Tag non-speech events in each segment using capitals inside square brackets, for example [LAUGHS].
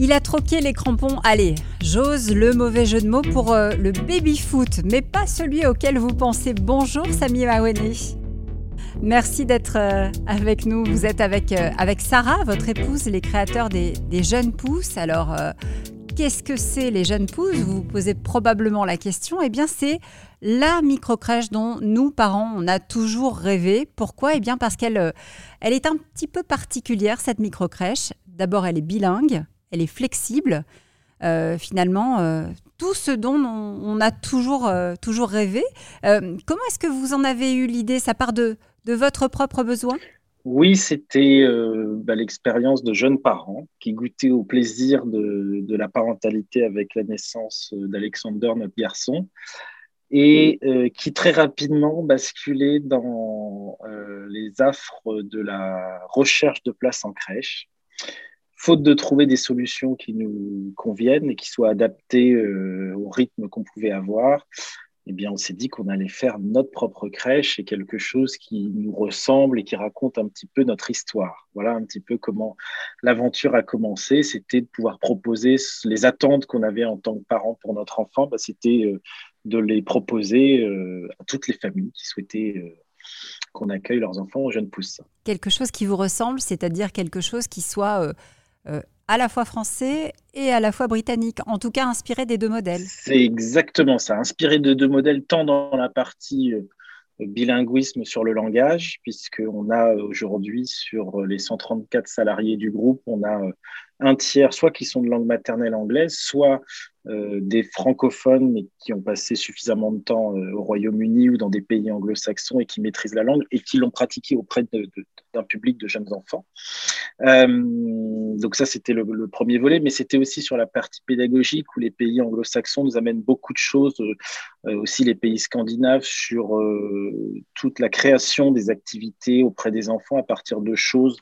Il a troqué les crampons, allez, j'ose le mauvais jeu de mots pour euh, le baby-foot, mais pas celui auquel vous pensez. Bonjour Samy Maouane. Merci d'être euh, avec nous. Vous êtes avec, euh, avec Sarah, votre épouse, les créateurs des, des Jeunes Pousses. Alors, qu'est-ce que c'est les Jeunes Pousses? Vous vous posez probablement la question. Eh bien, c'est la microcrèche dont nous, parents, on a toujours rêvé. Pourquoi? Eh bien, parce qu'elle elle est un petit peu particulière, cette microcrèche. D'abord, elle est bilingue elle est flexible. Euh, finalement, euh, tout ce dont on, a toujours, euh, toujours rêvé. comment est-ce que vous en avez eu l'idée? Ça part de, de votre propre besoin? Oui, c'était bah, l'expérience de jeunes parents qui goûtaient au plaisir de, de la parentalité avec la naissance d'Alexander, notre garçon, et qui très rapidement basculaient dans les affres de la recherche de places en crèche faute de trouver des solutions qui nous conviennent et qui soient adaptées euh, au rythme qu'on pouvait avoir, eh bien, on s'est dit qu'on allait faire notre propre crèche et quelque chose qui nous ressemble et qui raconte un petit peu notre histoire. Voilà un petit peu comment l'aventure a commencé. C'était de pouvoir proposer les attentes qu'on avait en tant que parents pour notre enfant. Bah, C'était euh, de les proposer euh, à toutes les familles qui souhaitaient qu'on accueille leurs enfants aux jeunes pousses. Quelque chose qui vous ressemble, c'est-à-dire quelque chose qui soit à la fois français et à la fois britannique, en tout cas inspiré des deux modèles. C'est exactement ça, inspiré de deux modèles, tant dans la partie euh, bilinguisme sur le langage, puisqu'on a aujourd'hui sur les 134 salariés du groupe, on a euh, un tiers, soit qui sont de langue maternelle anglaise, soit euh, des francophones mais qui ont passé suffisamment de temps euh, au Royaume-Uni ou dans des pays anglo-saxons et qui maîtrisent la langue et qui l'ont pratiquée auprès d'un public de jeunes enfants. Euh, donc ça, c'était le, le, premier volet, mais c'était aussi sur la partie pédagogique où les pays anglo-saxons nous amènent beaucoup de choses, aussi les pays scandinaves, sur toute la création des activités auprès des enfants à partir de choses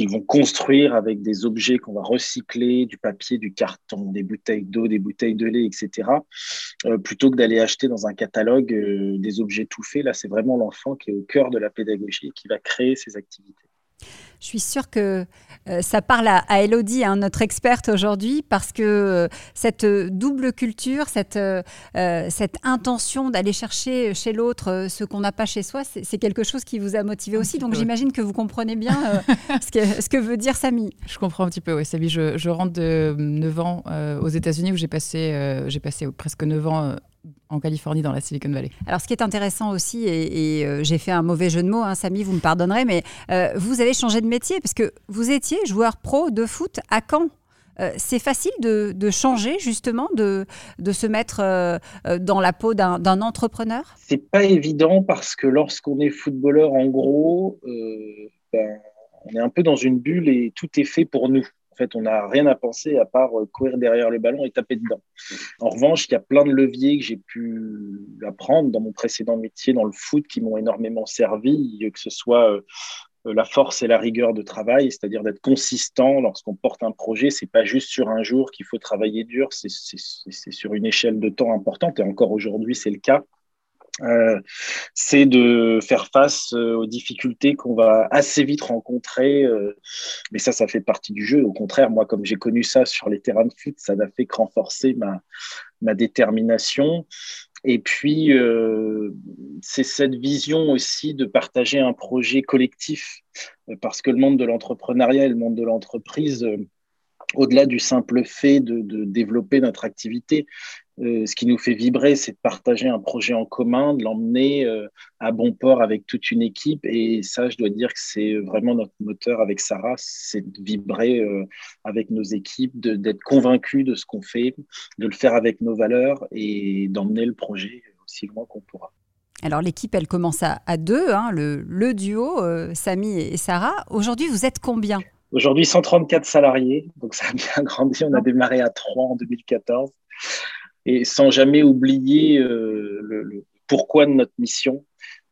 qu'ils vont construire avec des objets qu'on va recycler, du papier, du carton, des bouteilles d'eau, des bouteilles de lait, etc., euh, plutôt que d'aller acheter dans un catalogue euh, des objets tout faits. Là, c'est vraiment l'enfant qui est au cœur de la pédagogie et qui va créer ces activités. Je suis sûre que euh, ça parle à, Elodie, hein, notre experte aujourd'hui, parce que euh, cette double culture, cette, euh, cette intention d'aller chercher chez l'autre ce qu'on n'a pas chez soi, c'est quelque chose qui vous a motivé aussi. Donc j'imagine que vous comprenez bien [LAUGHS] ce, que, ce, que, veut dire Samy. Je comprends un petit peu, oui. Samy, je, je rentre de 9 ans aux États-Unis où j'ai passé, j'ai passé presque 9 ans en Californie, dans la Silicon Valley. Alors, ce qui est intéressant aussi, et, euh, j'ai fait un mauvais jeu de mots, hein, Samy, vous me pardonnerez, mais euh, vous avez changé de métier parce que vous étiez joueur pro de foot à Caen. Euh, c'est facile de, changer justement, de, de se mettre dans la peau d'un entrepreneur? C'est pas évident parce que lorsqu'on est footballeur, en gros, ben, on est un peu dans une bulle et tout est fait pour nous fait, on n'a rien à penser à part euh, courir derrière le ballon et taper dedans. En revanche, il y a plein de leviers que j'ai pu apprendre dans mon précédent métier, dans le foot, qui m'ont énormément servi, que ce soit euh, la force et la rigueur de travail, c'est-à-dire d'être consistant lorsqu'on porte un projet. C'est pas juste sur un jour qu'il faut travailler dur, c'est sur une échelle de temps importante. Et encore aujourd'hui, c'est le cas. Euh, c'est de faire face euh, aux difficultés qu'on va assez vite rencontrer. Euh, mais ça, ça fait partie du jeu. Au contraire, moi, comme j'ai connu ça sur les terrains de foot, ça n'a fait que renforcer ma, ma détermination. Et puis, c'est cette vision aussi de partager un projet collectif, parce que le monde de l'entrepreneuriat et le monde de l'entreprise, au-delà du simple fait de, développer notre activité, euh, ce qui nous fait vibrer, c'est de partager un projet en commun, de l'emmener euh, à bon port avec toute une équipe. Et ça, je dois dire que c'est vraiment notre moteur avec Sarah, c'est de vibrer euh, avec nos équipes, d'être convaincu de ce qu'on fait, de le faire avec nos valeurs et d'emmener le projet aussi loin qu'on pourra. Alors l'équipe, elle commence à, deux, hein, le, le, duo, Samy et Sarah. Aujourd'hui, vous êtes combien? Aujourd'hui, 134 salariés, donc ça a bien grandi. On a démarré à 3 en 2014 et sans jamais oublier euh, le, pourquoi de notre mission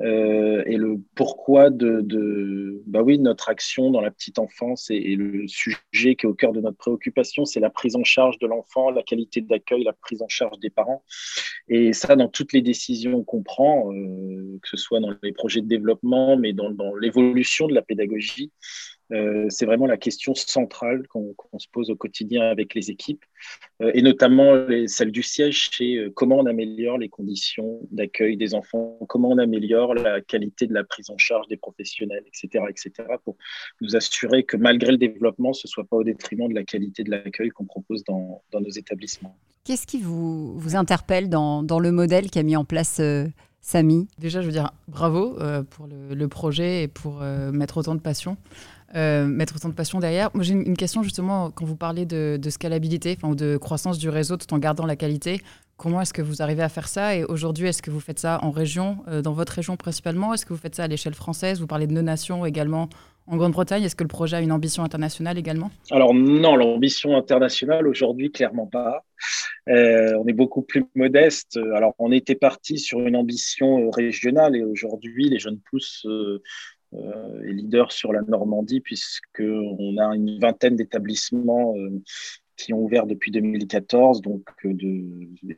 euh, et le pourquoi de, bah oui, notre action dans la petite enfance et, le sujet qui est au cœur de notre préoccupation, c'est la prise en charge de l'enfant, la qualité d'accueil, la prise en charge des parents. Et ça, dans toutes les décisions qu'on prend, euh, que ce soit dans les projets de développement, mais dans l'évolution de la pédagogie, Euh, c'est vraiment la question centrale qu'on se pose au quotidien avec les équipes, euh, et notamment celle du siège, c'est euh, comment on améliore les conditions d'accueil des enfants, comment on améliore la qualité de la prise en charge des professionnels, etc., etc., pour nous assurer que malgré le développement, ce ne soit pas au détriment de la qualité de l'accueil qu'on propose dans, nos établissements. Qu'est-ce qui vous, vous interpelle dans, dans, le modèle qu'a mis en place Samy Déjà, je veux dire bravo pour le, projet et pour mettre autant de passion. Euh, mettre autant de passion derrière. Moi, j'ai une, question justement quand vous parlez de, scalabilité ou de croissance du réseau tout en gardant la qualité. Comment est-ce que vous arrivez à faire ça Et aujourd'hui, est-ce que vous faites ça en région, euh, dans votre région principalement? Est-ce que vous faites ça à l'échelle française? Vous parlez de nos nations également en Grande-Bretagne. Est-ce que le projet a une ambition internationale également? Alors non, l'ambition internationale aujourd'hui, clairement pas. Euh, on est beaucoup plus modeste. Alors on était parti sur une ambition régionale et aujourd'hui, les jeunes pousses euh, est leader sur la Normandie, puisqu'on a une vingtaine d'établissements euh, qui ont ouvert depuis 2014, donc euh,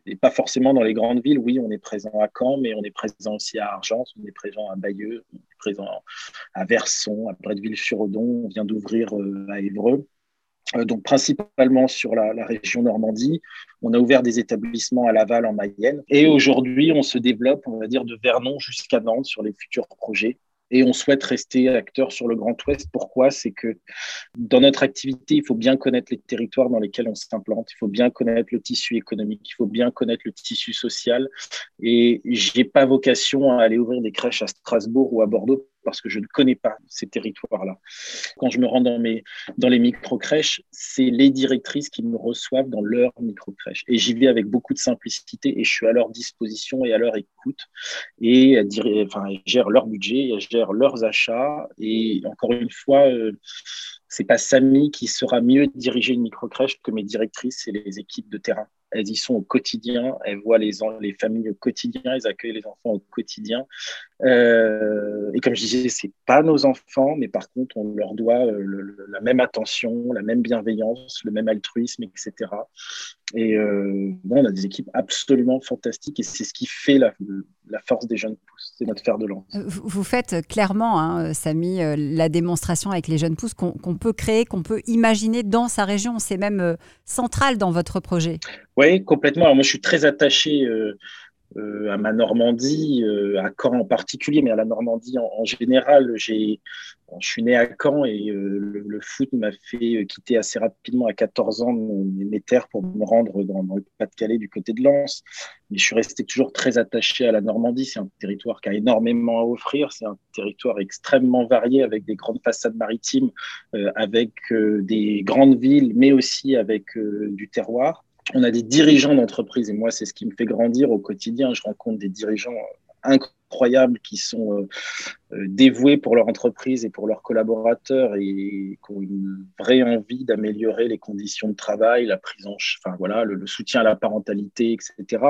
et pas forcément dans les grandes villes. Oui, on est présent à Caen, mais on est présent aussi à Argence, on est présent à Bayeux, présent à Verson, à Bretteville-sur-Odon, on vient d'ouvrir à Évreux. Donc principalement sur la, la, région Normandie, on a ouvert des établissements à Laval en Mayenne. Et aujourd'hui on se développe, on va dire de Vernon jusqu'à Nantes sur les futurs projets et on souhaite rester acteur sur le Grand Ouest. Pourquoi? C'est que dans notre activité, il faut bien connaître les territoires dans lesquels on s'implante, il faut bien connaître le tissu économique, il faut bien connaître le tissu social. Et j'ai pas vocation à aller ouvrir des crèches à Strasbourg ou à Bordeaux parce que je ne connais pas ces territoires-là. Quand je me rends dans, mes, dans les micro-crèches, c'est les directrices qui me reçoivent dans leur micro-crèche. Et j'y vais avec beaucoup de simplicité et je suis à leur disposition et à leur écoute. Et enfin, elles gèrent leur budget, elles gèrent leurs achats. Et encore une fois, euh, c'est pas Samy qui sera mieux diriger une micro-crèche que mes directrices et les équipes de terrain elles y sont au quotidien, elles voient les, les familles au quotidien, elles accueillent les enfants au quotidien. Euh, et comme je disais, c'est pas nos enfants, mais par contre, on leur doit euh, la même attention, la même bienveillance, le même altruisme, etc. Et euh, on a des équipes absolument fantastiques et c'est ce qui fait la, force des jeunes pousses. C'est notre fer de lance. Vous faites clairement, hein, Samy, la démonstration avec les jeunes pousses qu'on peut créer, qu'on peut imaginer dans sa région. C'est même central dans votre projet. Oui, complètement. Alors moi, je suis très attaché euh, euh, à ma Normandie, euh, à Caen en particulier, mais à la Normandie en, général. J'ai, je suis né à Caen et le, foot m'a fait quitter assez rapidement à 14 ans mes, terres pour me rendre dans, le Pas-de-Calais du côté de Lens. Mais je suis resté toujours très attaché à la Normandie. C'est un territoire qui a énormément à offrir. C'est un territoire extrêmement varié avec des grandes façades maritimes, avec des grandes villes, mais aussi avec du terroir on a des dirigeants d'entreprise, et moi, c'est ce qui me fait grandir au quotidien. Je rencontre des dirigeants incroyables qui sont euh, euh, dévoués pour leur entreprise et pour leurs collaborateurs et qui ont une vraie envie d'améliorer les conditions de travail, la prise en enfin voilà, le, soutien à la parentalité, etc.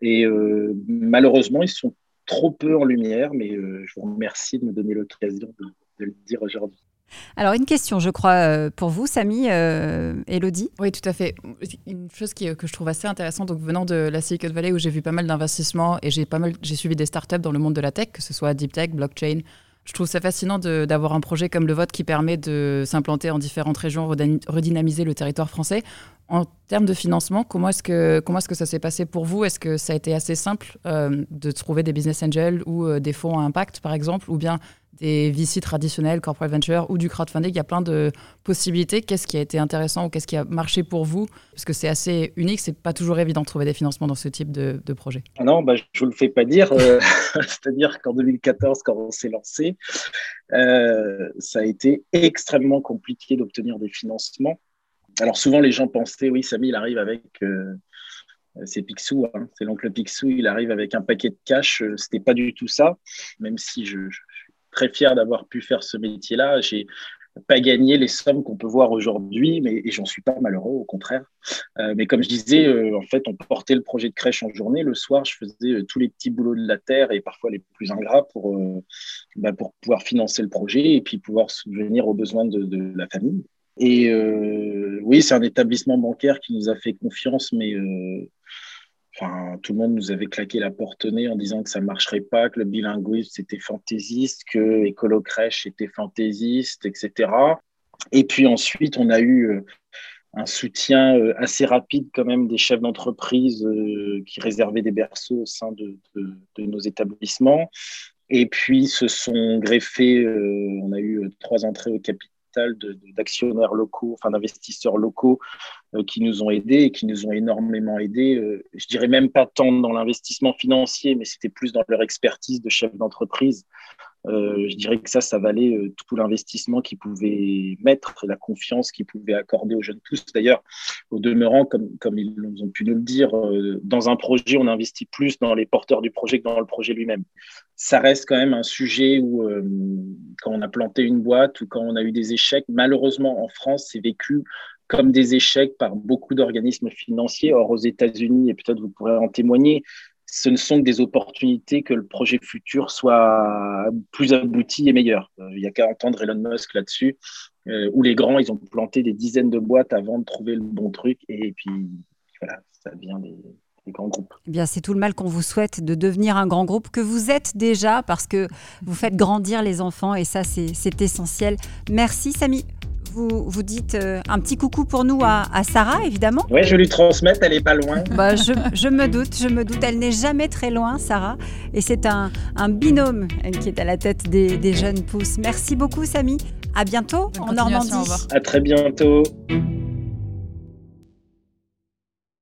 Et euh, malheureusement, ils sont trop peu en lumière, mais je vous remercie de me donner l'occasion de le dire aujourd'hui. Alors, une question, je crois, euh, pour vous, Samy, euh, Elodie Oui, tout à fait. Une chose que je trouve assez intéressante, donc venant de la Silicon Valley, où j'ai vu pas mal d'investissements et j'ai suivi des startups dans le monde de la tech, que ce soit deep tech, blockchain. Je trouve ça fascinant d'avoir un projet comme le vôtre qui permet de s'implanter en différentes régions, redynamiser le territoire français. En termes de financement, comment est-ce que, comment est-ce que ça s'est passé pour vous? Est-ce que ça a été assez simple euh, de trouver des business angels ou des fonds à impact, par exemple? Ou bien des VC traditionnels, corporate venture ou du crowdfunding. Il y a plein de possibilités. Qu'est-ce qui a été intéressant ou qu'est-ce qui a marché pour vous? Parce que c'est assez unique, c'est pas toujours évident de trouver des financements dans ce type de, projet. Ah non, bah, je ne vous le fais pas dire. Euh, [LAUGHS] c'est-à-dire qu'en 2014, quand on s'est lancé, euh, ça a été extrêmement compliqué d'obtenir des financements. Alors souvent, les gens pensaient, oui, Samy, il arrive avec... Euh, c'est Picsou, hein. c'est l'oncle Picsou, il arrive avec un paquet de cash. C'était pas du tout ça, même si je, très fier d'avoir pu faire ce métier-là. J'ai pas gagné les sommes qu'on peut voir aujourd'hui, mais j'en suis pas malheureux, au contraire. Euh, mais comme je disais, euh, en fait, on portait le projet de crèche en journée. Le soir, je faisais euh, tous les petits boulots de la terre et parfois les plus ingrats pour, bah, pour pouvoir financer le projet et puis pouvoir subvenir aux besoins de, de la famille. Et oui, c'est un établissement bancaire qui nous a fait confiance, mais Enfin, tout le monde nous avait claqué la porte au nez en disant que ça marcherait pas, que le bilinguisme c'était fantaisiste, que Écolo Crèche était fantaisiste, etc. Et puis ensuite, on a eu euh, un soutien euh, assez rapide quand même des chefs d'entreprise euh, qui réservaient des berceaux au sein de, nos établissements. Et puis se sont greffés, on a eu trois entrées au capital d'actionnaires locaux, enfin d'investisseurs locaux euh, qui nous ont aidés et qui nous ont énormément aidés. Euh, je dirais même pas tant dans l'investissement financier, mais c'était plus dans leur expertise de chef d'entreprise. Euh, je dirais que ça, ça valait tout l'investissement qu'ils pouvaient mettre, la confiance qu'ils pouvaient accorder aux jeunes tous. D'ailleurs, au demeurant, comme, comme ils ont pu nous le dire, dans un projet, on investit plus dans les porteurs du projet que dans le projet lui-même. Ça reste quand même un sujet où, quand on a planté une boîte ou quand on a eu des échecs, malheureusement en France, c'est vécu comme des échecs par beaucoup d'organismes financiers. Or, aux États-Unis, et peut-être vous pourrez en témoigner, ce ne sont que des opportunités que le projet futur soit plus abouti et meilleur. Euh, il y a qu'à entendre Elon Musk là-dessus, euh, où les grands, ils ont planté des dizaines de boîtes avant de trouver le bon truc, et puis voilà, ça devient des, grands groupes. Eh bien, c'est tout le mal qu'on vous souhaite de devenir un grand groupe que vous êtes déjà parce que vous faites grandir les enfants et ça, c'est essentiel. Merci, Samy vous, dites euh, un petit coucou pour nous à, Sarah, évidemment. Oui, je lui transmette, elle n'est pas loin. Bah, je, me doute, je me doute. Elle n'est jamais très loin, Sarah. Et c'est un, binôme qui est à la tête des, jeunes pousses. Merci beaucoup, Samy. À bientôt en Normandie. À très bientôt.